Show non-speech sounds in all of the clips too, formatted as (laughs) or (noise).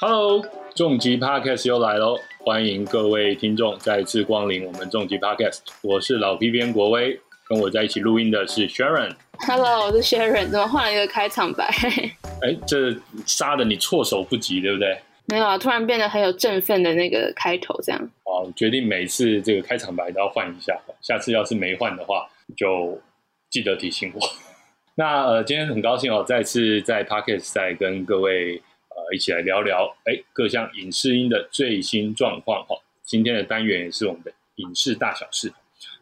Hello，重疾 Podcast 又来喽！欢迎各位听众再次光临我们重疾 Podcast。我是老 P 编国威，跟我在一起录音的是 Sharon。Hello，我是 Sharon，怎么换了一个开场白？(laughs) 哎，这杀的你措手不及，对不对？没有啊，突然变得很有振奋的那个开头，这样。哦，决定每次这个开场白都要换一下，下次要是没换的话，就记得提醒我。那呃，今天很高兴哦，再次在 Podcast 再跟各位呃一起来聊聊哎各项影视音的最新状况哈。今天的单元也是我们的影视大小事。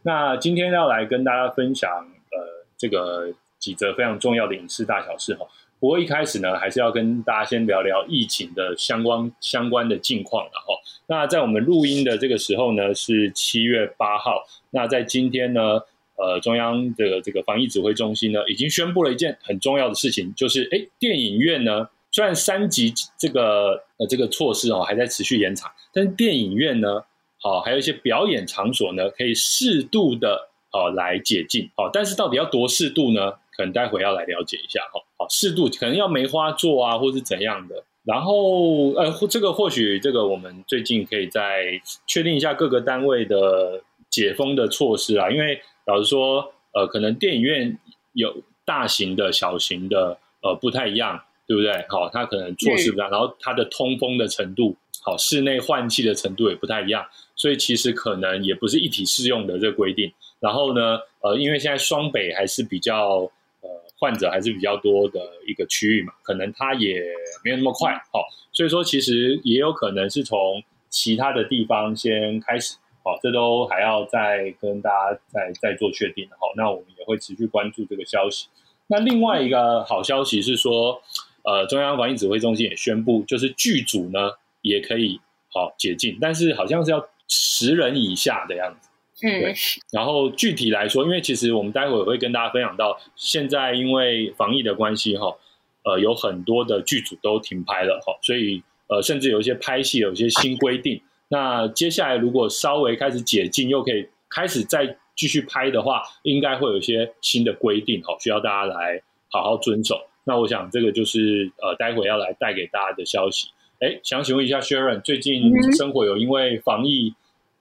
那今天要来跟大家分享呃这个几则非常重要的影视大小事哈。不过一开始呢，还是要跟大家先聊聊疫情的相关相关的近况了哈。那在我们录音的这个时候呢，是七月八号。那在今天呢，呃，中央的这个防疫指挥中心呢，已经宣布了一件很重要的事情，就是哎，电影院呢，虽然三级这个呃这个措施哦还在持续延长，但是电影院呢，好、还有一些表演场所呢，可以适度的哦来解禁，好、但是到底要多适度呢？可能待会要来了解一下哈，好，适度可能要梅花座啊，或是怎样的。然后呃，这个或许这个我们最近可以再确定一下各个单位的解封的措施啊，因为老实说，呃，可能电影院有大型的、小型的，呃，不太一样，对不对？好，它可能措施不一样，然后它的通风的程度，好，室内换气的程度也不太一样，所以其实可能也不是一体适用的这个规定。然后呢，呃，因为现在双北还是比较呃患者还是比较多的一个区域嘛，可能它也没有那么快，好、所以说其实也有可能是从其他的地方先开始。好，这都还要再跟大家再再做确定。好，那我们也会持续关注这个消息。那另外一个好消息是说，呃，中央防疫指挥中心也宣布，就是剧组呢也可以好解禁，但是好像是要十人以下的样子。嗯，然后具体来说，因为其实我们待会儿会跟大家分享到，现在因为防疫的关系哈，呃，有很多的剧组都停拍了哈，所以呃，甚至有一些拍戏有一些新规定。那接下来如果稍微开始解禁，又可以开始再继续拍的话，应该会有一些新的规定哦，需要大家来好好遵守。那我想这个就是呃，待会要来带给大家的消息。哎，想请问一下 Sharon，最近生活有因为防疫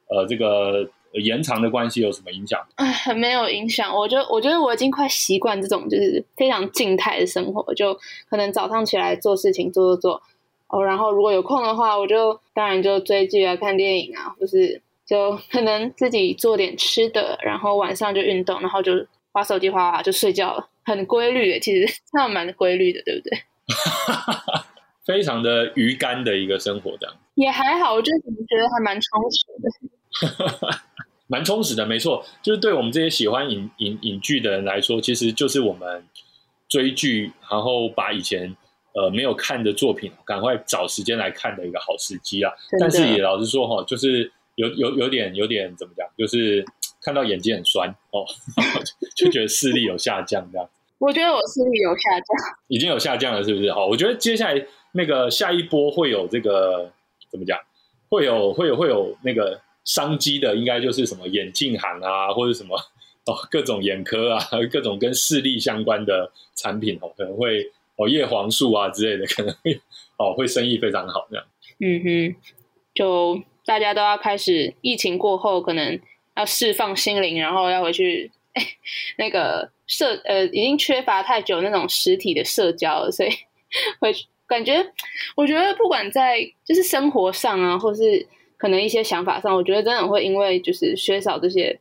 呃这个呃延长的关系有什么影响？哎，很没有影响。我觉得，我觉得我已经快习惯这种就是非常静态的生活，就可能早上起来做事情，做做做，哦，然后如果有空的话，我就当然就追剧啊、看电影啊，或是就可能自己做点吃的，然后晚上就运动，然后就划手机划划就睡觉了，很规律耶。其实 (laughs) 这样蛮规律的，对不对？(laughs) 非常的鱼竿的一个生活，这样也还好，我就怎么觉得还蛮充实的。(laughs) 蛮充实的，没错。就是对我们这些喜欢影影影剧的人来说，其实就是我们追剧，然后把以前呃没有看的作品，赶快找时间来看的一个好时机啊。但是也老实说哈，就是有有有点有点怎么讲，就是看到眼睛很酸哦，(laughs) 就觉得视力有下降这样。(laughs) 我觉得我视力有下降。已经有下降了，是不是？好，我觉得接下来那个下一波会有这个怎么讲？会有会有会有那个商机的，应该就是什么眼镜行啊，或者什么 (laughs) 哦各种眼科啊，各种跟视力相关的产品哦，可能会哦叶黄素啊之类的，可能会哦会生意非常好这样。嗯哼，就大家都要开始疫情过后，可能要释放心灵，然后要回去那个社呃，已经缺乏太久那种实体的社交了，所以 (laughs) 回去感觉，我觉得不管在就是生活上啊，或是可能一些想法上，我觉得真的会因为就是缺少这些，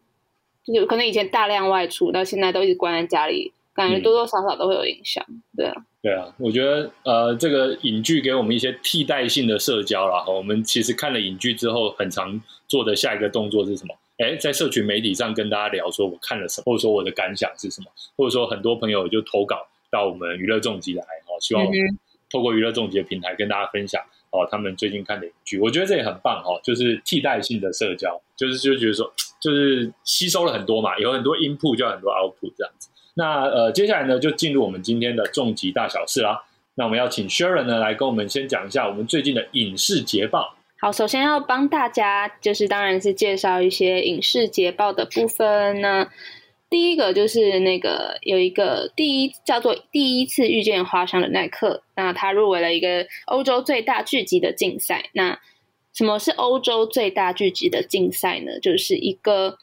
就是可能以前大量外出，到现在都一直关在家里，感觉多多少少都会有影响，对啊。对啊，我觉得呃，这个影剧给我们一些替代性的社交啦。我们其实看了影剧之后，很常做的下一个动作是什么？哎，在社群媒体上跟大家聊说我看了什么，或者说我的感想是什么，或者说很多朋友就投稿到我们娱乐重疾来，哦，希望我们嗯透过娱乐重疾的平台跟大家分享哦，他们最近看的影剧，我觉得这也很棒哈、哦，就是替代性的社交，就是就觉得说，就是吸收了很多嘛，有很多 input 就有很多 output 这样子。那呃，接下来呢，就进入我们今天的重疾大小事啦。那我们要请 Sharon 呢来跟我们先讲一下我们最近的影视捷报。好，首先要帮大家，就是当然是介绍一些影视捷报的部分呢。第一个就是那个有一个第一叫做第一次遇见花香的耐克，那他入围了一个欧洲最大剧集的竞赛。那什么是欧洲最大剧集的竞赛呢？就是一个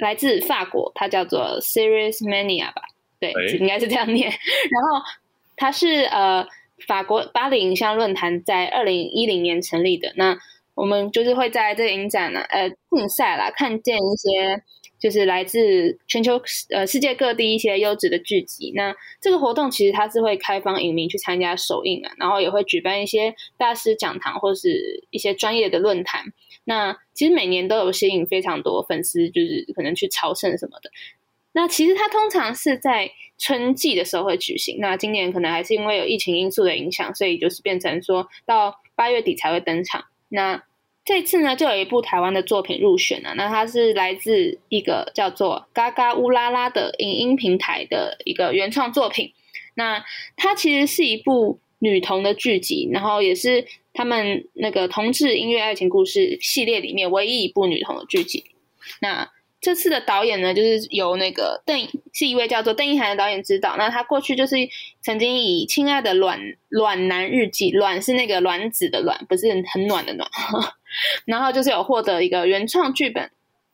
来自法国，它叫做 Serious Mania 吧，对，应该是这样念。(laughs) 然后它是呃法国巴黎影像论坛在二零一零年成立的。那我们就是会在这个影展呢，呃，竞赛啦，看见一些。就是来自全球呃世界各地一些优质的剧集。那这个活动其实它是会开放影迷去参加首映啊，然后也会举办一些大师讲堂或是一些专业的论坛。那其实每年都有吸引非常多粉丝，就是可能去朝圣什么的。那其实它通常是在春季的时候会举行。那今年可能还是因为有疫情因素的影响，所以就是变成说到八月底才会登场。那这次呢，就有一部台湾的作品入选了。那它是来自一个叫做“嘎嘎乌拉拉”的影音平台的一个原创作品。那它其实是一部女童的剧集，然后也是他们那个同志音乐爱情故事系列里面唯一一部女童的剧集。那这次的导演呢，就是由那个邓是一位叫做邓一涵的导演指导。那他过去就是曾经以《亲爱的卵卵男日记》，卵是那个卵子的卵，不是很暖的暖。(laughs) 然后就是有获得一个原创剧本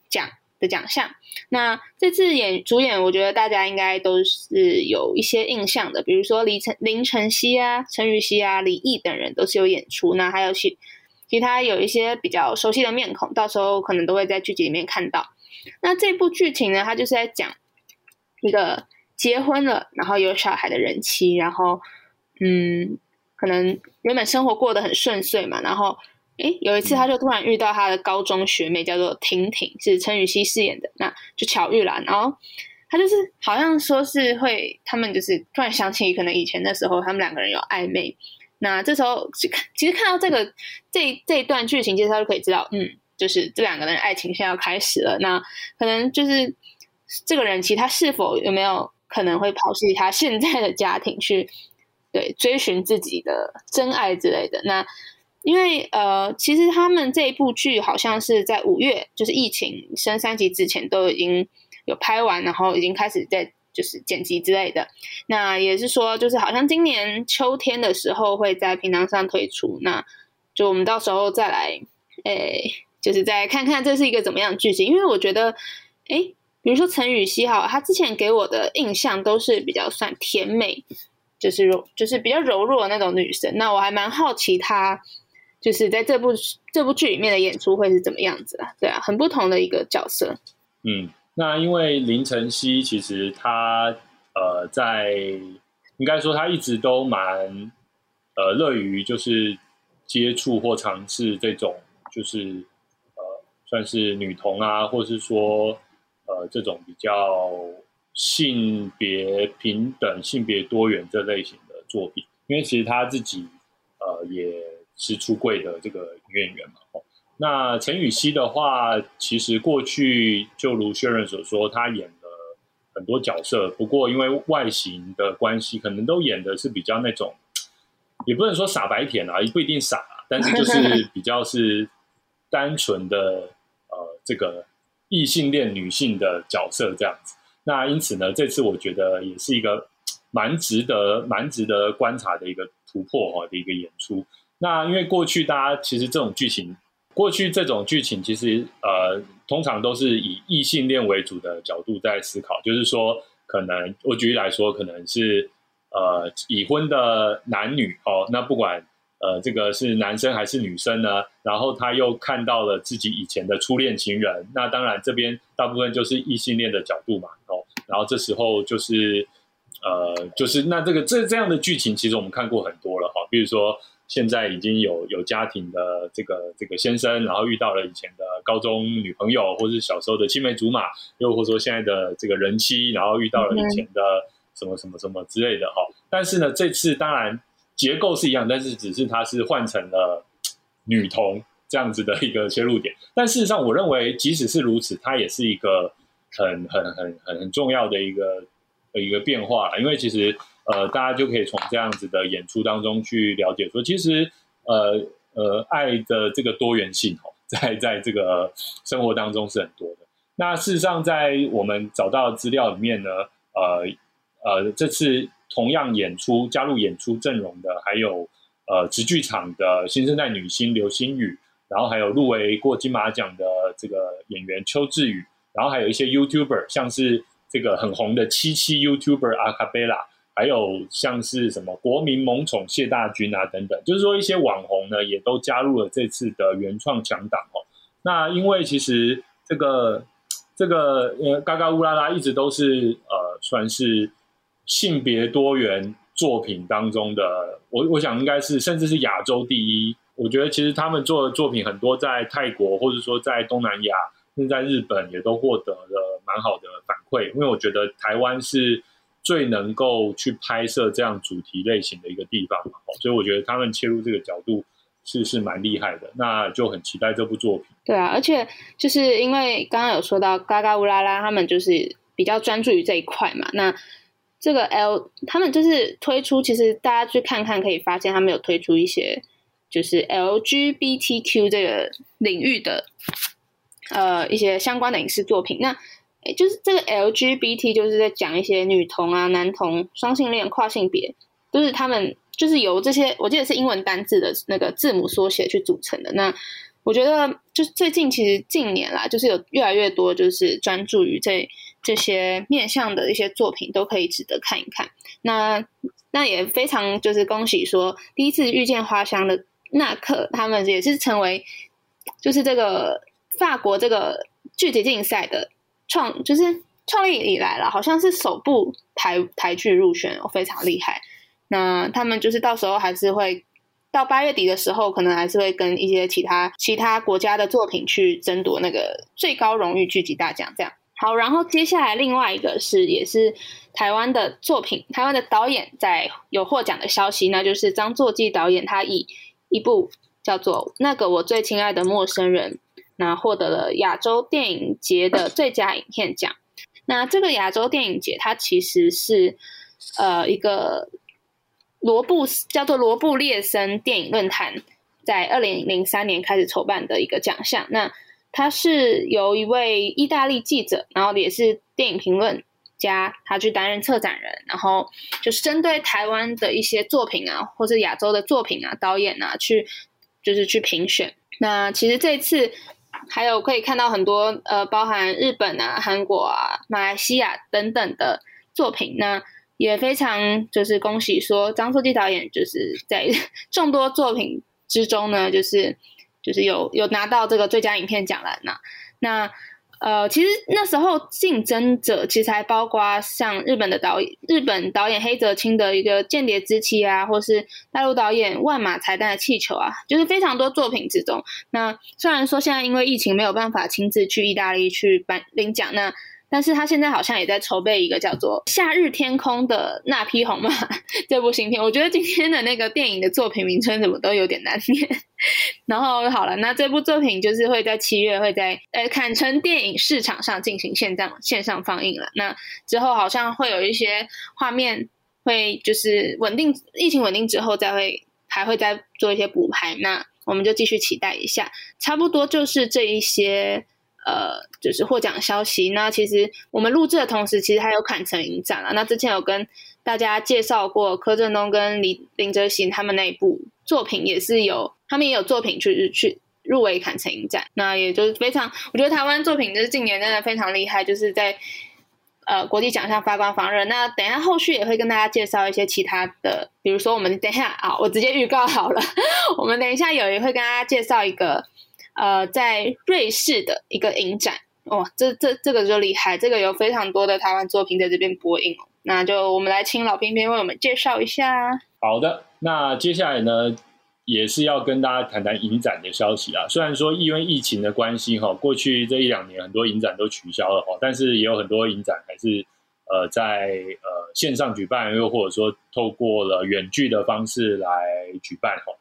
奖的奖项。那这次演主演，我觉得大家应该都是有一些印象的，比如说李晨、林晨曦啊、陈雨希啊、李毅等人都是有演出。那还有其其他有一些比较熟悉的面孔，到时候可能都会在剧集里面看到。那这部剧情呢，它就是在讲一个结婚了，然后有小孩的人妻，然后嗯，可能原本生活过得很顺遂嘛，然后诶，有一次他就突然遇到他的高中学妹，叫做婷婷，是陈雨希饰演的，那就巧遇了，然后他就是好像说是会，他们就是突然想起可能以前的时候，他们两个人有暧昧，那这时候其实看到这个这这一段剧情介绍就可以知道，嗯。就是这两个人爱情现在要开始了，那可能就是这个人其实他是否有没有可能会抛弃他现在的家庭去对追寻自己的真爱之类的？那因为呃，其实他们这一部剧好像是在五月，就是疫情升三级之前都已经有拍完，然后已经开始在就是剪辑之类的。那也是说，就是好像今年秋天的时候会在平台上推出，那就我们到时候再来诶。就是再看看这是一个怎么样的剧情，因为我觉得，哎，比如说陈雨希哈，她之前给我的印象都是比较算甜美，就是柔，就是比较柔弱的那种女生。那我还蛮好奇她就是在这部这部剧里面的演出会是怎么样子啊？对啊，很不同的一个角色。嗯，那因为林晨曦其实她呃，在应该说她一直都蛮呃乐于就是接触或尝试这种就是呃。算是女童啊，或是说，呃，这种比较性别平等、性别多元这类型的作品，因为其实他自己呃也是出柜的这个女演员嘛。哦那陈雨希的话，其实过去就如薛仁所说，她演了很多角色，不过因为外形的关系，可能都演的是比较那种，也不能说傻白甜啊，也不一定傻，但是就是 (laughs) 比较是单纯的呃。这个异性恋女性的角色这样子，那因此呢，这次我觉得也是一个蛮值得、蛮值得观察的一个突破哦的一个演出。那因为过去大家其实这种剧情，过去这种剧情其实呃，通常都是以异性恋为主的角度在思考，就是说，可能我举例来说，可能是呃已婚的男女哦，那不管。呃，这个是男生还是女生呢？然后他又看到了自己以前的初恋情人，那当然这边大部分就是异性恋的角度嘛，哦，然后这时候就是，呃，就是那这个这这样的剧情，其实我们看过很多了哈，比如说现在已经有有家庭的这个这个先生，然后遇到了以前的高中女朋友，或是小时候的青梅竹马，又或者说现在的这个人妻，然后遇到了以前的什么什么什么之类的哈，但是呢，这次当然。结构是一样，但是只是它是换成了女童这样子的一个切入点。但事实上，我认为即使是如此，它也是一个很很很很很重要的一个一个变化了。因为其实呃，大家就可以从这样子的演出当中去了解，说其实呃呃，爱的这个多元性哦，在在这个生活当中是很多的。那事实上，在我们找到资料里面呢，呃呃，这次同样演出加入演出阵容的，还有呃直剧场的新生代女星刘星宇，然后还有入围过金马奖的这个演员邱志宇，然后还有一些 YouTuber，像是这个很红的七七 YouTuber 阿卡贝拉，还有像是什么国民萌宠谢大军啊等等，就是说一些网红呢，也都加入了这次的原创强档哦。那因为其实这个。这个呃，嘎嘎乌拉拉一直都是呃，算是性别多元作品当中的，我我想应该是甚至是亚洲第一。我觉得其实他们做的作品很多，在泰国或者说在东南亚，甚至在日本也都获得了蛮好的反馈。因为我觉得台湾是最能够去拍摄这样主题类型的一个地方嘛，所以我觉得他们切入这个角度。是是蛮厉害的，那就很期待这部作品。对啊，而且就是因为刚刚有说到嘎嘎乌拉拉，他们就是比较专注于这一块嘛。那这个 L 他们就是推出，其实大家去看看可以发现，他们有推出一些就是 LGBTQ 这个领域的呃一些相关的影视作品。那就是这个 LGBT 就是在讲一些女同啊、男同、双性恋、跨性别，都是他们。就是由这些，我记得是英文单字的那个字母缩写去组成的。那我觉得，就是最近其实近年来，就是有越来越多就是专注于这这些面向的一些作品，都可以值得看一看。那那也非常就是恭喜说，第一次遇见花香的那刻，他们也是成为就是这个法国这个剧集竞赛的创，就是创立以来了，好像是首部台台剧入选，非常厉害。那他们就是到时候还是会到八月底的时候，可能还是会跟一些其他其他国家的作品去争夺那个最高荣誉剧集大奖。这样好，然后接下来另外一个是也是台湾的作品，台湾的导演在有获奖的消息，那就是张作骥导演，他以一部叫做《那个我最亲爱的陌生人》，那获得了亚洲电影节的最佳影片奖。那这个亚洲电影节，它其实是呃一个。罗布叫做罗布列森电影论坛，在二零零三年开始筹办的一个奖项。那它是由一位意大利记者，然后也是电影评论家，他去担任策展人，然后就是针对台湾的一些作品啊，或者亚洲的作品啊，导演啊，去就是去评选。那其实这次还有可以看到很多呃，包含日本啊、韩国啊、马来西亚等等的作品。那也非常就是恭喜说张作骥导演就是在 (laughs) 众多作品之中呢，就是就是有有拿到这个最佳影片奖了。那那呃，其实那时候竞争者其实还包括像日本的导演，日本导演黑泽清的一个《间谍之妻》啊，或是大陆导演万马才旦的《气球》啊，就是非常多作品之中。那虽然说现在因为疫情没有办法亲自去意大利去颁领奖，那。但是他现在好像也在筹备一个叫做《夏日天空》的那匹红马 (laughs) 这部新片。我觉得今天的那个电影的作品名称怎么都有点难念。(laughs) 然后好了，那这部作品就是会在七月会在呃坎城电影市场上进行线上线上放映了。那之后好像会有一些画面会就是稳定疫情稳定之后再会还会再做一些补拍。那我们就继续期待一下。差不多就是这一些。呃，就是获奖消息。那其实我们录制的同时，其实还有坎城影展啊。那之前有跟大家介绍过柯震东跟林林哲行他们那一部作品，也是有他们也有作品去去入围坎城影展。那也就是非常，我觉得台湾作品就是近年真的非常厉害，就是在呃国际奖项发光发热。那等一下后续也会跟大家介绍一些其他的，比如说我们等一下啊，我直接预告好了，(laughs) 我们等一下有也会跟大家介绍一个。呃，在瑞士的一个影展，哇，这这这个就厉害，这个有非常多的台湾作品在这边播映哦。那就我们来请老片片为我们介绍一下。好的，那接下来呢，也是要跟大家谈谈影展的消息啊。虽然说因为疫情的关系哈，过去这一两年很多影展都取消了哦，但是也有很多影展还是呃在呃线上举办，又或者说透过了远距的方式来举办哈。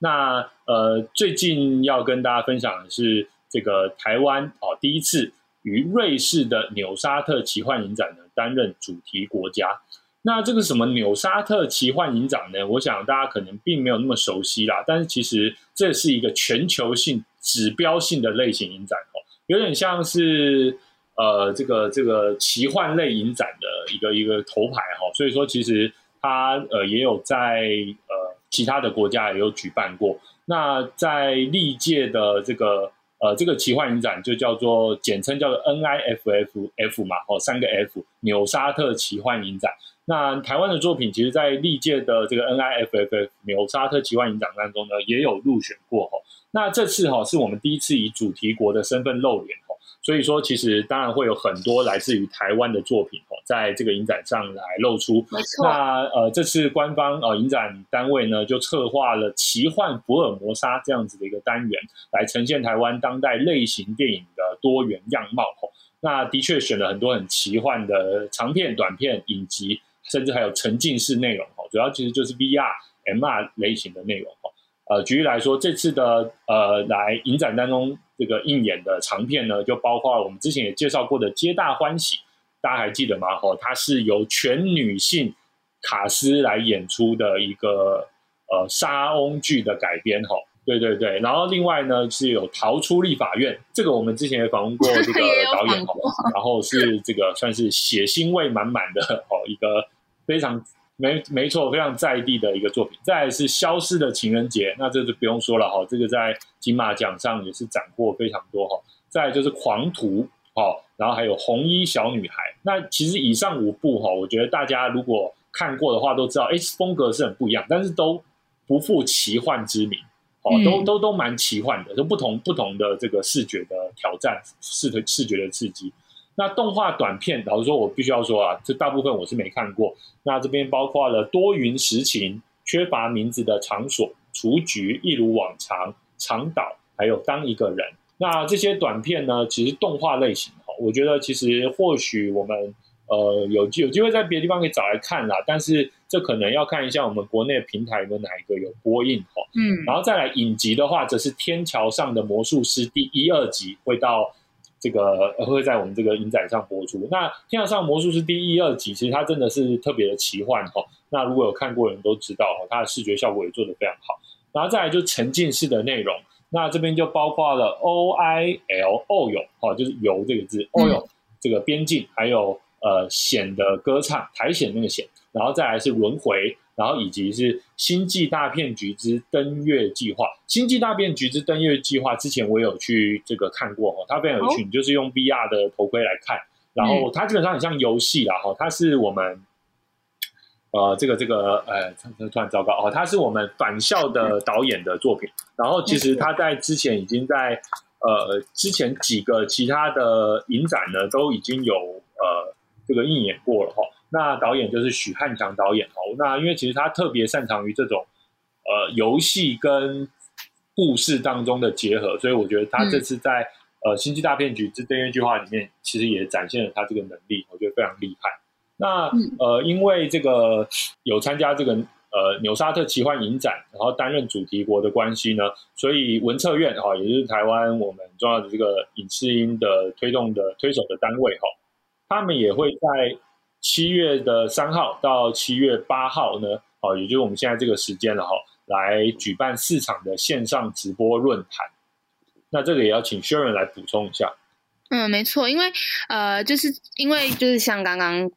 那呃，最近要跟大家分享的是这个台湾哦，第一次与瑞士的纽沙特奇幻影展呢担任主题国家。那这个什么纽沙特奇幻影展呢？我想大家可能并没有那么熟悉啦。但是其实这是一个全球性指标性的类型影展哦，有点像是呃这个这个奇幻类影展的一个一个头牌哈，所以说其实它呃也有在呃其他的国家也有举办过。那在历届的这个呃这个奇幻影展就叫做简称叫做 NIFFF 嘛，哦三个 F 纽沙特奇幻影展。那台湾的作品，其实，在历届的这个 NIFFF 纽沙特奇幻影展当中呢，也有入选过哈。那这次哈，是我们第一次以主题国的身份露脸哈，所以说，其实当然会有很多来自于台湾的作品哦，在这个影展上来露出。没错。那呃，这次官方呃影展单位呢，就策划了奇幻福尔摩沙这样子的一个单元，来呈现台湾当代类型电影的多元样貌哦。那的确选了很多很奇幻的长片、短片、影集。甚至还有沉浸式内容哦，主要其实就是 VR、MR 类型的内容哦。呃，举例来说，这次的呃来影展当中这个映演的长片呢，就包括我们之前也介绍过的《皆大欢喜》，大家还记得吗？哦，它是由全女性卡斯来演出的一个呃莎翁剧的改编哈。对对对，然后另外呢是有《逃出立法院》，这个我们之前也访问过这个 (laughs) 导演哈，然后是这个算是血腥味满满的哦一个。非常没没错，非常在地的一个作品。再是《消失的情人节》，那这就不用说了哈，这个在金马奖上也是斩获非常多哈。再就是《狂徒》哈，然后还有《红衣小女孩》。那其实以上五部哈，我觉得大家如果看过的话，都知道，哎，风格是很不一样，但是都不负奇幻之名，哦，都都都蛮奇幻的，就不同不同的这个视觉的挑战，视视觉的刺激。那动画短片，老实说，我必须要说啊，这大部分我是没看过。那这边包括了多云实情、缺乏名字的场所、雏菊、一如往常、长岛，还有当一个人。那这些短片呢，其实动画类型哈，我觉得其实或许我们呃有有机会在别的地方可以找来看啦。但是这可能要看一下我们国内平台有哪一个有播映哈。嗯，然后再来影集的话，则是《天桥上的魔术师》第一、二集会到。这个会在我们这个影展上播出。那《天上魔术师》第一、二集，其实它真的是特别的奇幻哈。那如果有看过的人都知道哈，它的视觉效果也做得非常好。然后再来就沉浸式的内容，那这边就包括了 O I L O 泳哦，就是游这个字 O 泳这个边境，还有呃险的歌唱苔藓那个险，然后再来是轮回。然后以及是《星际大骗局之登月计划》，《星际大骗局之登月计划》之前我有去这个看过哦，它非常有趣，你就是用 VR 的头盔来看，然后它基本上很像游戏啦哈，它是我们呃这个这个呃突然糟糕哦，它是我们返校的导演的作品，然后其实他在之前已经在呃之前几个其他的影展呢都已经有呃这个映演过了哈。那导演就是许汉强导演哦。那因为其实他特别擅长于这种呃游戏跟故事当中的结合，所以我觉得他这次在呃《星际大骗局之登月计划》里面，其实也展现了他这个能力，我觉得非常厉害。那呃，因为这个有参加这个呃纽沙特奇幻影展，然后担任主题国的关系呢，所以文策院哈，也就是台湾我们重要的这个影视音的推动的推手的单位哈，他们也会在。七月的三号到七月八号呢，哦，也就是我们现在这个时间了哈，来举办四场的线上直播论坛。那这个也要请 Sharon 来补充一下。嗯，没错，因为呃，就是因为就是像刚刚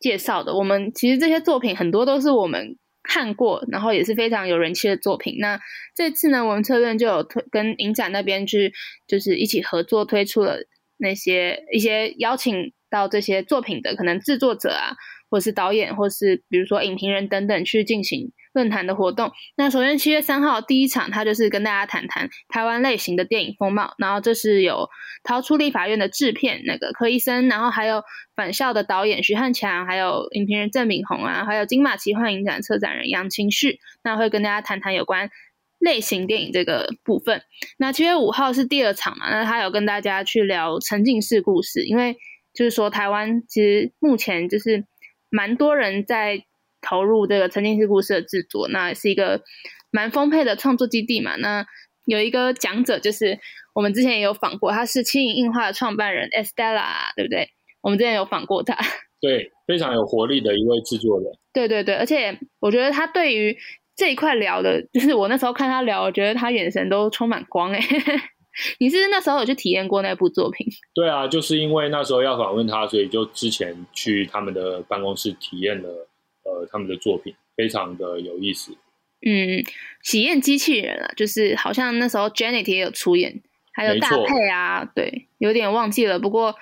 介绍的，我们其实这些作品很多都是我们看过，然后也是非常有人气的作品。那这次呢，我们策院就有推跟影展那边去，就是一起合作推出了那些一些邀请。到这些作品的可能制作者啊，或是导演，或是比如说影评人等等去进行论坛的活动。那首先七月三号第一场，他就是跟大家谈谈台湾类型的电影风貌。然后这是有逃出立法院的制片那个柯医生，然后还有返校的导演徐汉强，还有影评人郑敏宏啊，还有金马奇幻影展策展人杨清旭，那会跟大家谈谈有关类型电影这个部分。那七月五号是第二场嘛，那他有跟大家去聊沉浸式故事，因为。就是说，台湾其实目前就是蛮多人在投入这个沉浸式故事的制作，那是一个蛮丰沛的创作基地嘛。那有一个讲者，就是我们之前也有访过，他是轻影映画的创办人 Estella，对不对？我们之前有访过他，(laughs) 对，非常有活力的一位制作人。对对对，而且我觉得他对于这一块聊的，就是我那时候看他聊，我觉得他眼神都充满光哎。(laughs) (laughs) 你是那时候有去体验过那部作品？对啊，就是因为那时候要访问他，所以就之前去他们的办公室体验了呃他们的作品，非常的有意思。嗯，体验机器人啊，就是好像那时候 Janet 也有出演，还有大配啊，对，有点忘记了，不过。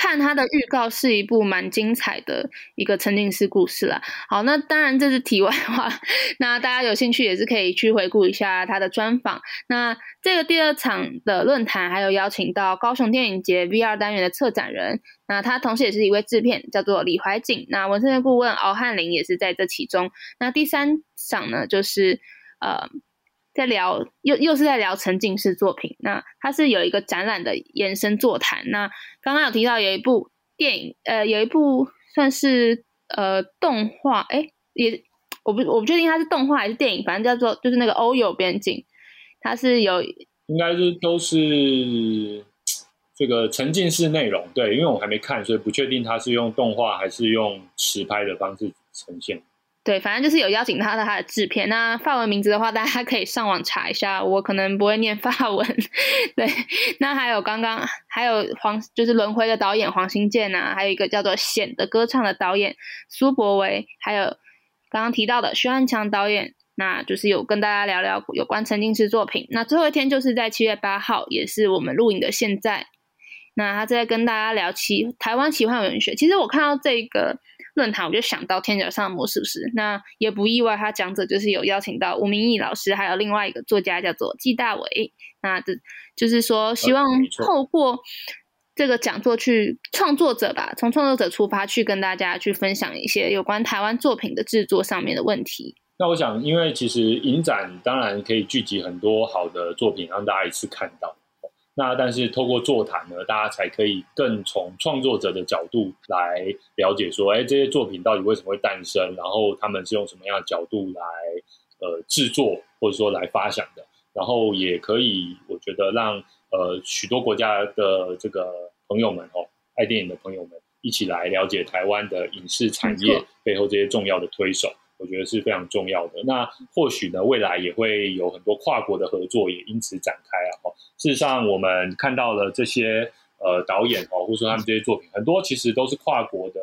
看他的预告是一部蛮精彩的一个沉浸式故事啦。好，那当然这是题外话。(laughs) 那大家有兴趣也是可以去回顾一下他的专访。那这个第二场的论坛还有邀请到高雄电影节 VR 单元的策展人，那他同时也是一位制片，叫做李怀景。那文森的顾问敖汉林也是在这其中。那第三场呢，就是呃。在聊又又是在聊沉浸式作品，那它是有一个展览的延伸座谈。那刚刚有提到有一部电影，呃，有一部算是呃动画，哎，也我不我不确定它是动画还是电影，反正叫做就是那个欧游边境，它是有应该是都是这个沉浸式内容，对，因为我还没看，所以不确定它是用动画还是用实拍的方式呈现。对，反正就是有邀请他的他的制片。那发文名字的话，大家可以上网查一下。我可能不会念发文。对，那还有刚刚还有黄，就是轮回的导演黄新建呐，还有一个叫做险的歌唱的导演苏博维，还有刚刚提到的徐汉强导演，那就是有跟大家聊聊有关沉浸式作品。那最后一天就是在七月八号，也是我们录影的现在。那他在跟大家聊奇台湾奇幻文学。其实我看到这个。论坛我就想到天桥上的魔术师，那也不意外，他讲者就是有邀请到吴明义老师，还有另外一个作家叫做纪大伟。那这就是说，希望透过这个讲座去创作者吧，从创作者出发去跟大家去分享一些有关台湾作品的制作上面的问题。那我想，因为其实影展当然可以聚集很多好的作品，让大家一次看到。那但是透过座谈呢，大家才可以更从创作者的角度来了解说，哎，这些作品到底为什么会诞生，然后他们是用什么样的角度来呃制作或者说来发想的，然后也可以我觉得让呃许多国家的这个朋友们哦，爱电影的朋友们一起来了解台湾的影视产业背后这些重要的推手。我觉得是非常重要的。那或许呢，未来也会有很多跨国的合作，也因此展开啊。事实上，我们看到了这些呃导演哦，或者说他们这些作品，很多其实都是跨国的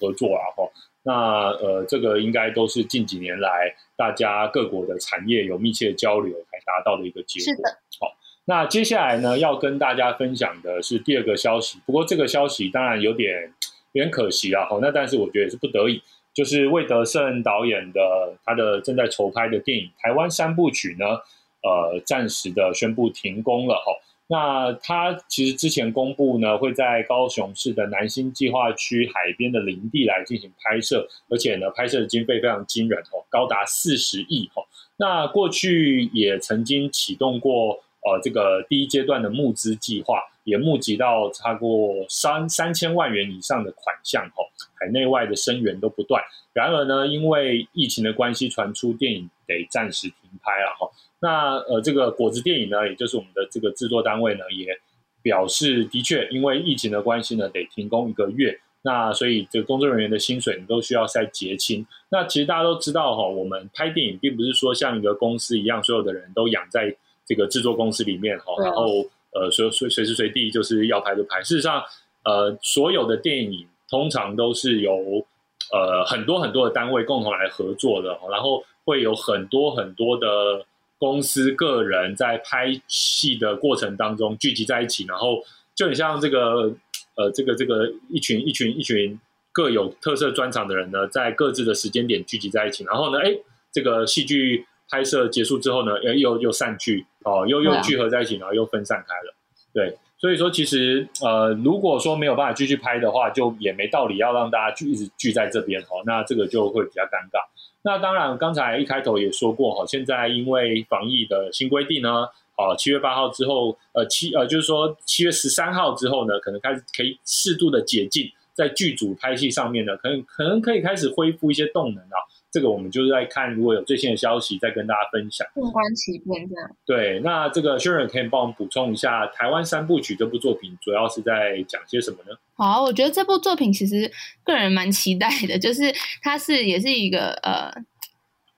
合作啊。哈，那呃，这个应该都是近几年来大家各国的产业有密切交流才达到的一个结果。是的。好，那接下来呢，要跟大家分享的是第二个消息。不过这个消息当然有点有点可惜啊。好，那但是我觉得也是不得已。就是魏德胜导演的他的正在筹拍的电影《台湾三部曲》呢，呃，暂时的宣布停工了哈。那他其实之前公布呢，会在高雄市的南新计划区海边的林地来进行拍摄，而且呢，拍摄的经费非常惊人哦，高达四十亿哈。那过去也曾经启动过呃这个第一阶段的募资计划。也募集到超过三三千万元以上的款项，哈，海内外的声援都不断。然而呢，因为疫情的关系，传出电影得暂时停拍了，哈。那呃，这个果子电影呢，也就是我们的这个制作单位呢，也表示，的确因为疫情的关系呢，得停工一个月。那所以这个工作人员的薪水你都需要再结清。那其实大家都知道，哈，我们拍电影并不是说像一个公司一样，所有的人都养在这个制作公司里面，哈，然后。呃，随随随时随地就是要拍就拍。事实上，呃，所有的电影通常都是由呃很多很多的单位共同来合作的，然后会有很多很多的公司个人在拍戏的过程当中聚集在一起，然后就很像这个呃这个这个一群一群一群各有特色专长的人呢，在各自的时间点聚集在一起，然后呢，哎，这个戏剧。拍摄结束之后呢，又又散聚，哦，又又聚合在一起，然后又分散开了。对，所以说其实呃，如果说没有办法继续拍的话，就也没道理要让大家聚一直聚在这边哦，那这个就会比较尴尬。那当然，刚才一开头也说过哈，现在因为防疫的新规定呢，哦，七月八号之后，呃七呃就是说七月十三号之后呢，可能开始可以适度的解禁，在剧组拍戏上面呢，可能可能可以开始恢复一些动能啊。这个我们就是在看，如果有最新的消息，再跟大家分享。静观其变，这样。对，那这个 Sharon 可以帮我们补充一下，《台湾三部曲》这部作品主要是在讲些什么呢？好，我觉得这部作品其实个人蛮期待的，就是它是也是一个呃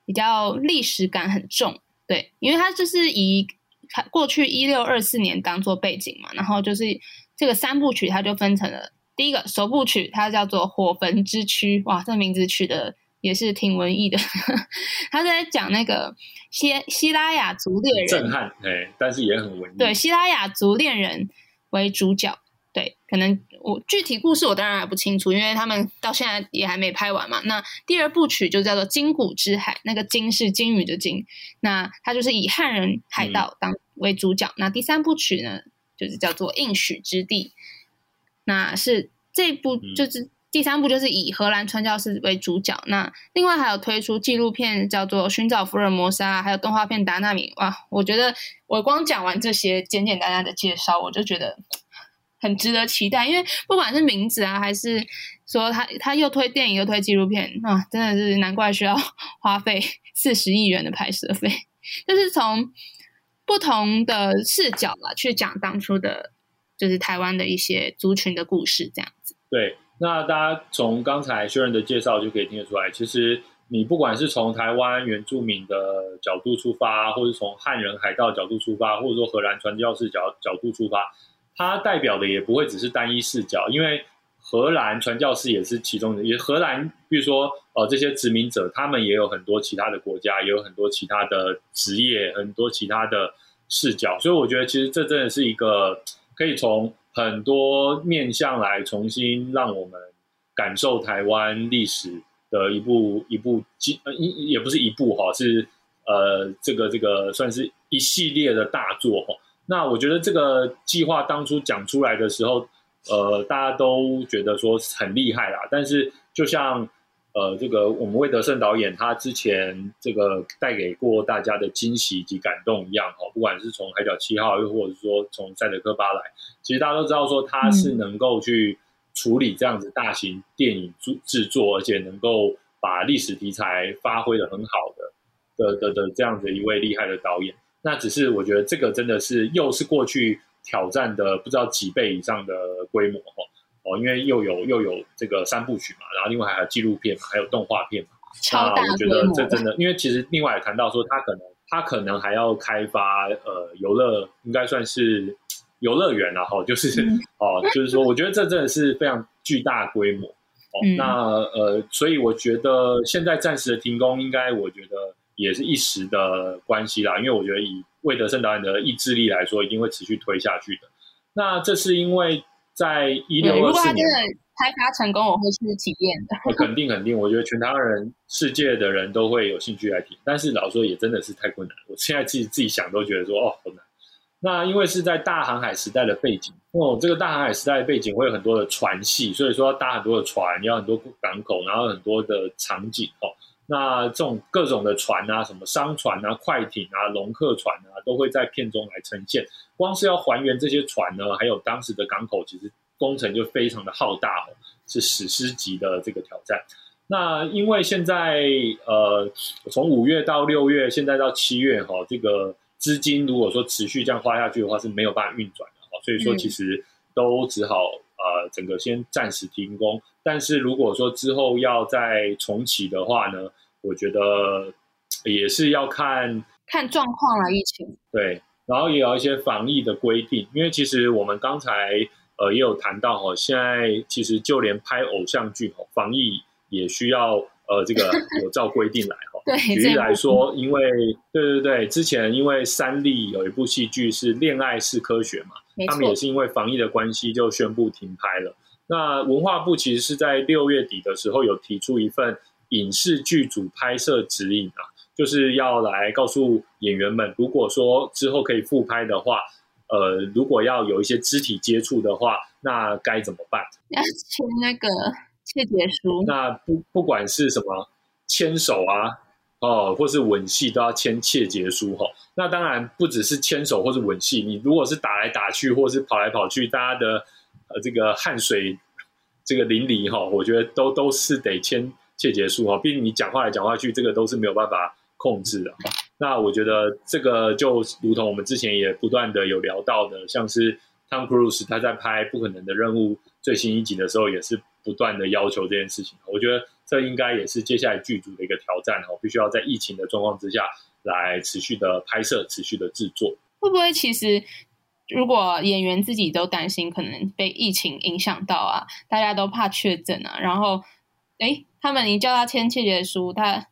比较历史感很重，对，因为它就是以看过去一六二四年当做背景嘛，然后就是这个三部曲，它就分成了第一个首部曲，它叫做《火焚之躯》，哇，这名字取的也是挺文艺的，(laughs) 他在讲那个希希拉雅族猎人，震撼哎，但是也很文艺，对，希拉雅族恋人为主角。对，可能我具体故事我当然还不清楚，因为他们到现在也还没拍完嘛。那第二部曲就叫做《金谷之海》，那个“金”是金鱼的“金”，那它就是以汉人海盗当为主角。那第三部曲呢，就是叫做《应许之地》，那是这部就是第三部就是以荷兰传教士为主角。那另外还有推出纪录片叫做《寻找福尔摩沙》，还有动画片《达纳米》。哇，我觉得我光讲完这些简简单单的介绍，我就觉得。(tsk) 很值得期待，因为不管是名字啊，还是说他他又推电影又推纪录片啊，真的是难怪需要 (laughs) 花费四十亿元的拍摄费，就是从不同的视角了去讲当初的，就是台湾的一些族群的故事，这样子。对，那大家从刚才薛仁的介绍就可以听得出来，其实你不管是从台湾原住民的角度出发，或者从汉人海盗角度出发，或者说荷兰传教士角角度出发。它代表的也不会只是单一视角，因为荷兰传教士也是其中的。也荷兰，比如说呃这些殖民者，他们也有很多其他的国家，也有很多其他的职业，很多其他的视角。所以我觉得其实这真的是一个可以从很多面向来重新让我们感受台湾历史的一部一部记呃也不是一部哈，是呃这个这个算是一系列的大作哈。那我觉得这个计划当初讲出来的时候，呃，大家都觉得说很厉害啦。但是就像呃，这个我们魏德胜导演他之前这个带给过大家的惊喜以及感动一样，哦，不管是从《海角七号》又或者是说从《赛德克巴莱》，其实大家都知道说他是能够去处理这样子大型电影制制作，而且能够把历史题材发挥的很好的的的的这样子一位厉害的导演。那只是我觉得这个真的是又是过去挑战的不知道几倍以上的规模哈哦，因为又有又有这个三部曲嘛，然后另外还有纪录片嘛，还有动画片嘛，超大我觉得这真的，因为其实另外也谈到说，他可能他可能还要开发呃游乐，应该算是游乐园了哈，就是哦，就是说，我觉得这真的是非常巨大规模哦。那呃，所以我觉得现在暂时的停工，应该我觉得。也是一时的关系啦，因为我觉得以魏德胜导演的意志力来说，一定会持续推下去的。那这是因为在一六二四年，如果他真的开发成功，我会去体验的。肯定肯定，我觉得全台湾人、世界的人都会有兴趣来体验。但是老说也真的是太困难，我现在自己自己想都觉得说哦好难。那因为是在大航海时代的背景哦，这个大航海时代的背景会有很多的船系，所以说要搭很多的船，要很多港口，然后很多的场景哦。那这种各种的船啊，什么商船啊、快艇啊、龙客船啊，都会在片中来呈现。光是要还原这些船呢，还有当时的港口，其实工程就非常的浩大哦，是史诗级的这个挑战。那因为现在呃，从五月到六月，现在到七月哈，这个资金如果说持续这样花下去的话，是没有办法运转的哈。所以说，其实都只好呃，整个先暂时停工。但是如果说之后要再重启的话呢，我觉得也是要看看状况了，疫情对，然后也有一些防疫的规定，因为其实我们刚才呃也有谈到哈，现在其实就连拍偶像剧哈，防疫也需要呃这个 (laughs) 有照规定来哈。对，举例来说，因为对对对，之前因为三立有一部戏剧是《恋爱是科学》嘛，他们也是因为防疫的关系就宣布停拍了。那文化部其实是在六月底的时候有提出一份影视剧组拍摄指引啊，就是要来告诉演员们，如果说之后可以复拍的话，呃，如果要有一些肢体接触的话，那该怎么办？要签那个切结书。那不不管是什么牵手啊，哦，或是吻戏，都要签切结书哈。那当然不只是牵手或是吻戏，你如果是打来打去，或是跑来跑去，大家的。呃，这个汗水这个淋漓哈，我觉得都都是得签切结束哈，毕竟你讲话来讲话去，这个都是没有办法控制的。那我觉得这个就如同我们之前也不断的有聊到的，像是 Tom Cruise 他在拍《不可能的任务》最新一集的时候，也是不断的要求这件事情。我觉得这应该也是接下来剧组的一个挑战哦，必须要在疫情的状况之下来持续的拍摄、持续的制作。会不会其实如果演员自己都担心可能被疫情影响到啊，大家都怕确诊啊，然后哎，他们你叫他签切结书，他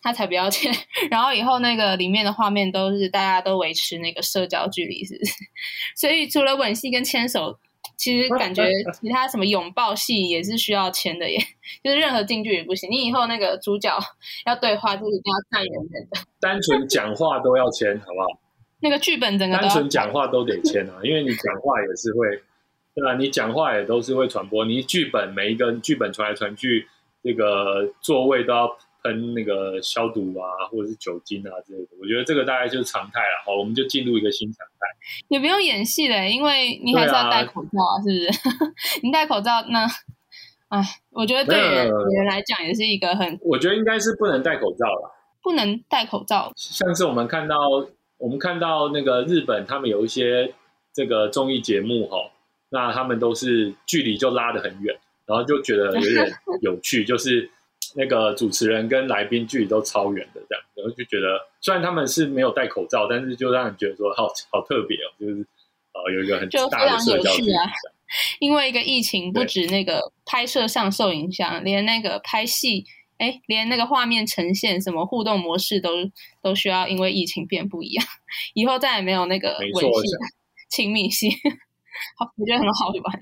他才不要签，(laughs) 然后以后那个里面的画面都是大家都维持那个社交距离，是不是？(laughs) 所以除了吻戏跟牵手。其实感觉 (laughs) 其他什么拥抱戏也是需要签的耶，就是任何近距离不行。你以后那个主角 (laughs) 要对话，就一定要站远远的。(laughs) 单纯讲话都要签，好不好？那个剧本整个单纯讲话都得签啊，因为你讲话也是会，对吧？你讲话也都是会传播。你剧本每一个剧本传来传去，这个座位都要。喷那个消毒啊，或者是酒精啊之类的，我觉得这个大概就是常态了。好，我们就进入一个新常态。也不用演戏嘞，因为你还是要戴口罩啊，是不是？(laughs) 你戴口罩，那，哎，我觉得对人人来讲也是一个很……我觉得应该是不能戴口罩了，不能戴口罩。上次我们看到，我们看到那个日本，他们有一些这个综艺节目哈，那他们都是距离就拉得很远，然后就觉得有点有趣，(laughs) 就是。那个主持人跟来宾距离都超远的，这样，然后就觉得虽然他们是没有戴口罩，但是就让人觉得说好好特别哦，就是呃有一个很大的社交距离。(laughs) 因为一个疫情，不止那个拍摄上受影响，连那个拍戏，哎，连那个画面呈现什么互动模式都都需要因为疫情变不一样。(laughs) 以后再也没有那个微信亲密戏，(laughs) 好，我觉得很好玩。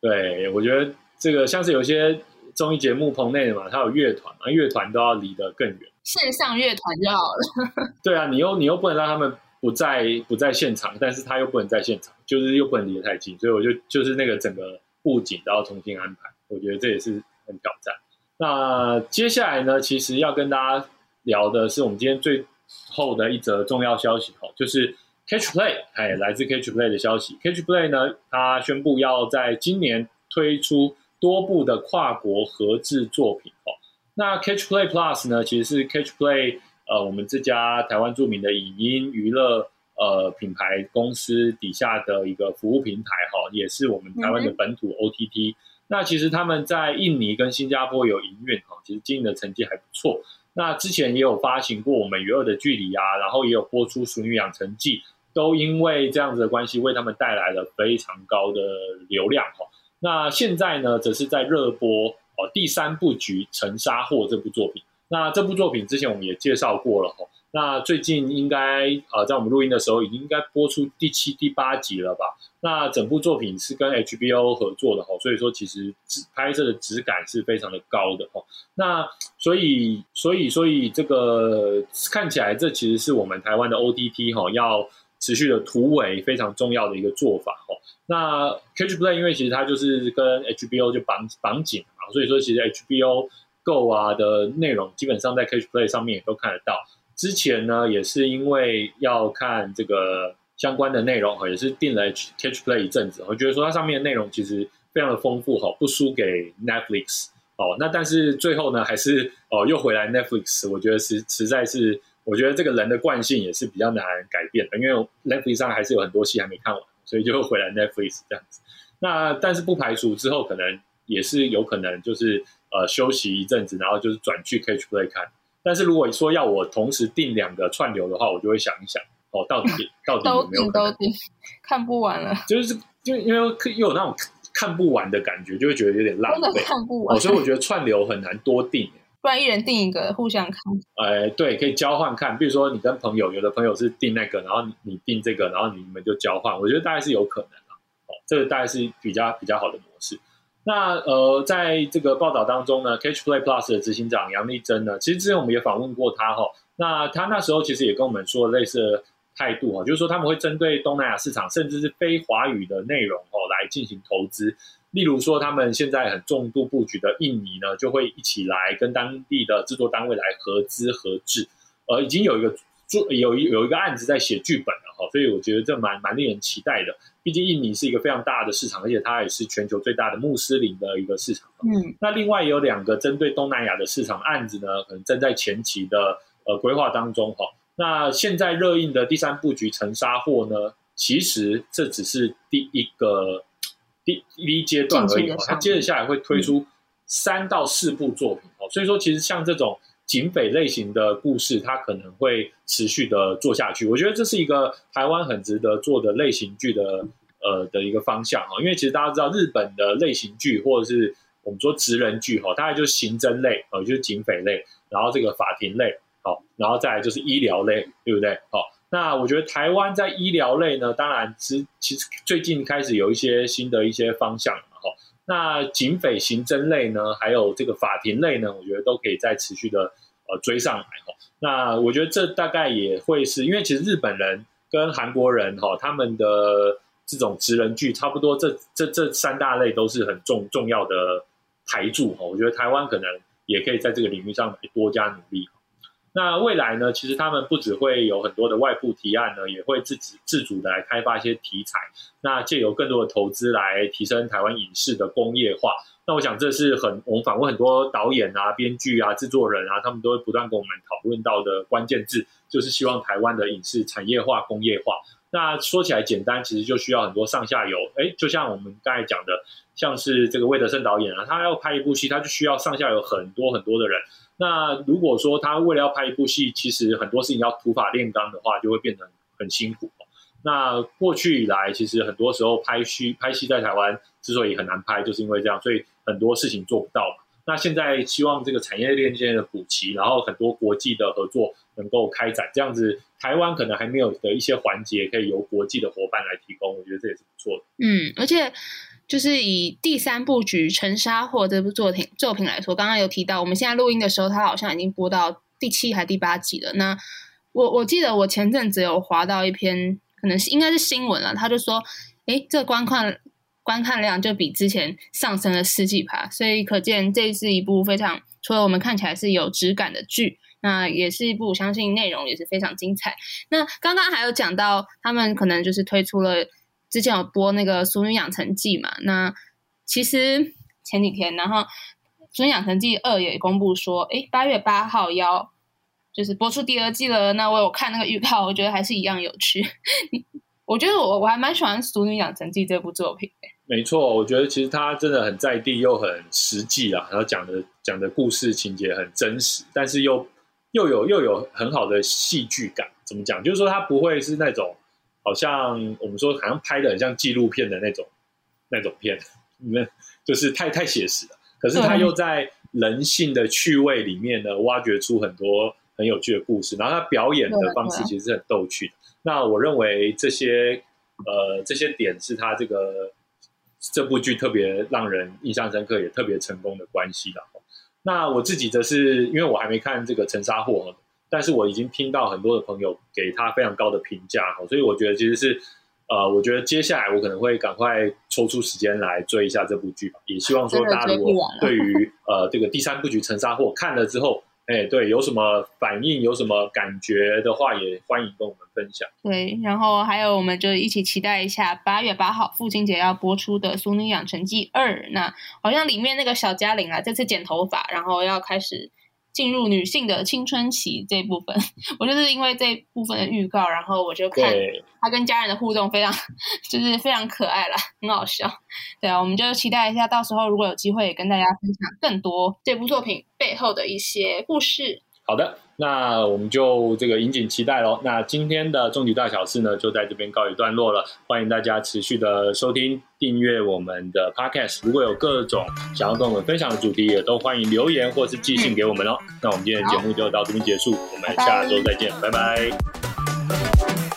对，我觉得这个像是有些。综艺节目棚内的嘛，它有乐团嘛，乐团都要离得更远，线上乐团就好了。(laughs) 对啊，你又你又不能让他们不在不在现场，但是他又不能在现场，就是又不能离得太近，所以我就就是那个整个布景都要重新安排，我觉得这也是很挑战。那接下来呢，其实要跟大家聊的是我们今天最后的一则重要消息哦，就是 Catch Play，哎，来自 Catch Play 的消息，Catch Play 呢，它宣布要在今年推出。多部的跨国合制作品哦，那 Catch Play Plus 呢，其实是 Catch Play 呃，我们这家台湾著名的影音娱乐呃品牌公司底下的一个服务平台哈，也是我们台湾的本土 OTT。那其实他们在印尼跟新加坡有营运哈，其实经营的成绩还不错。那之前也有发行过《我们与恶的距离》啊，然后也有播出《熟女养成记》，都因为这样子的关系，为他们带来了非常高的流量哈。那现在呢，则是在热播哦第三部局《沉沙货》这部作品。那这部作品之前我们也介绍过了哦。那最近应该呃在我们录音的时候，已经应该播出第七、第八集了吧？那整部作品是跟 HBO 合作的哦，所以说其实质拍摄的质感是非常的高的哦。那所以所以所以这个看起来，这其实是我们台湾的 OTT 哈要。持续的突围非常重要的一个做法哦。那 Catch Play 因为其实它就是跟 HBO 就绑绑紧嘛，所以说其实 HBO Go 啊的内容基本上在 Catch Play 上面也都看得到。之前呢也是因为要看这个相关的内容也是订了 Catch Play 一阵子，我觉得说它上面的内容其实非常的丰富哈，不输给 Netflix 哦。那但是最后呢还是哦又回来 Netflix，我觉得实实在是。我觉得这个人的惯性也是比较难改变的，因为 Netflix 上还是有很多戏还没看完，所以就回来 Netflix 这样子。那但是不排除之后可能也是有可能就是呃休息一阵子，然后就是转去 Catch Play 看。但是如果说要我同时订两个串流的话，我就会想一想哦，到底到底有没有都订看不完了，就是就因为又有那种看不完的感觉，就会觉得有点浪费，看不完。所以我觉得串流很难多订。不然一人订一个，互相看。哎，对，可以交换看。比如说你跟朋友，有的朋友是订那个，然后你订这个，然后你们就交换。我觉得大概是有可能的。哦，这个大概是比较比较好的模式。那呃，在这个报道当中呢，Catch Play Plus 的执行长杨丽珍呢，其实之前我们也访问过他哈。那他那时候其实也跟我们说类似的态度哈，就是说他们会针对东南亚市场，甚至是非华语的内容哦来进行投资。例如说，他们现在很重度布局的印尼呢，就会一起来跟当地的制作单位来合资合制，呃，已经有一个做有一有一个案子在写剧本了哈，所以我觉得这蛮蛮令人期待的。毕竟印尼是一个非常大的市场，而且它也是全球最大的穆斯林的一个市场。嗯，那另外有两个针对东南亚的市场案子呢，可能正在前期的呃规划当中哈。那现在热映的第三布局《沉沙货》呢，其实这只是第一个。第第一阶段而已哦，它接着下来会推出三到四部作品哦，所以说其实像这种警匪类型的故事，它可能会持续的做下去。我觉得这是一个台湾很值得做的类型剧的呃的一个方向哈。因为其实大家知道，日本的类型剧或者是我们说职人剧哈，大概就是刑侦类呃，就是警匪类，然后这个法庭类好，然后再来就是医疗类，对不对？好，那我觉得台湾在医疗类呢，当然其其实最近开始有一些新的一些方向。那警匪刑侦类呢，还有这个法庭类呢，我觉得都可以再持续的呃追上来哈。那我觉得这大概也会是因为其实日本人跟韩国人哈，他们的这种职人剧差不多，这这这三大类都是很重重要的台柱哈。我觉得台湾可能也可以在这个领域上多加努力。那未来呢？其实他们不只会有很多的外部提案呢，也会自己自主的来开发一些题材。那借由更多的投资来提升台湾影视的工业化。那我想这是很我们访问很多导演啊、编剧啊、制作人啊，他们都会不断跟我们讨论到的关键字，就是希望台湾的影视产业化、工业化。那说起来简单，其实就需要很多上下游。哎，就像我们刚才讲的，像是这个魏德胜导演啊，他要拍一部戏，他就需要上下游很多很多的人。那如果说他为了要拍一部戏，其实很多事情要土法炼钢的话，就会变成很辛苦。那过去以来，其实很多时候拍戏拍戏在台湾之所以很难拍，就是因为这样，所以很多事情做不到。那现在希望这个产业链间的补齐，然后很多国际的合作能够开展，这样子台湾可能还没有的一些环节，可以由国际的伙伴来提供，我觉得这也是不错的。嗯，而且。就是以第三部局《沉沙货》这部作品作品来说，刚刚有提到，我们现在录音的时候，它好像已经播到第七还第八集了。那我我记得我前阵子有划到一篇，可能是应该是新闻了，他就说，哎，这个观看观看量就比之前上升了十几趴，所以可见这是一部非常除了我们看起来是有质感的剧，那也是一部我相信内容也是非常精彩。那刚刚还有讲到，他们可能就是推出了。之前有播那个《俗女养成记》嘛？那其实前几天，然后《俗女养成记二》也公布说，哎，八月八号要就是播出第二季了。那我有看那个预告，我觉得还是一样有趣。(laughs) 我觉得我我还蛮喜欢《俗女养成记》这部作品。没错，我觉得其实它真的很在地又很实际啊，然后讲的讲的故事情节很真实，但是又又有又有很好的戏剧感。怎么讲？就是说它不会是那种。好像我们说，好像拍的很像纪录片的那种那种片，那就是太太写实了。可是他又在人性的趣味里面呢，挖掘出很多很有趣的故事。然后他表演的方式其实是很逗趣的。那我认为这些呃这些点是他这个这部剧特别让人印象深刻，也特别成功的关系了。那我自己则是因为我还没看这个《沉沙货》。但是我已经听到很多的朋友给他非常高的评价哈，所以我觉得其实是，呃，我觉得接下来我可能会赶快抽出时间来追一下这部剧吧，也希望说大家如果对于呃这个第三部剧《沉沙货》看了之后，哎，对，有什么反应，有什么感觉的话，也欢迎跟我们分享。对，然后还有我们就一起期待一下八月八号父亲节要播出的《淑女养成记二》，那好像里面那个小嘉玲啊，这次剪头发，然后要开始。进入女性的青春期这部分，我就是因为这部分的预告，然后我就看他跟家人的互动非常，就是非常可爱啦，很好笑。对啊，我们就期待一下，到时候如果有机会跟大家分享更多这部作品背后的一些故事。好的。那我们就这个引颈期待喽。那今天的终极大小事呢，就在这边告一段落了。欢迎大家持续的收听、订阅我们的 Podcast。如果有各种想要跟我们分享的主题，也都欢迎留言或是寄信给我们哦。那我们今天的节目就到这边结束，我们下周再见，拜拜。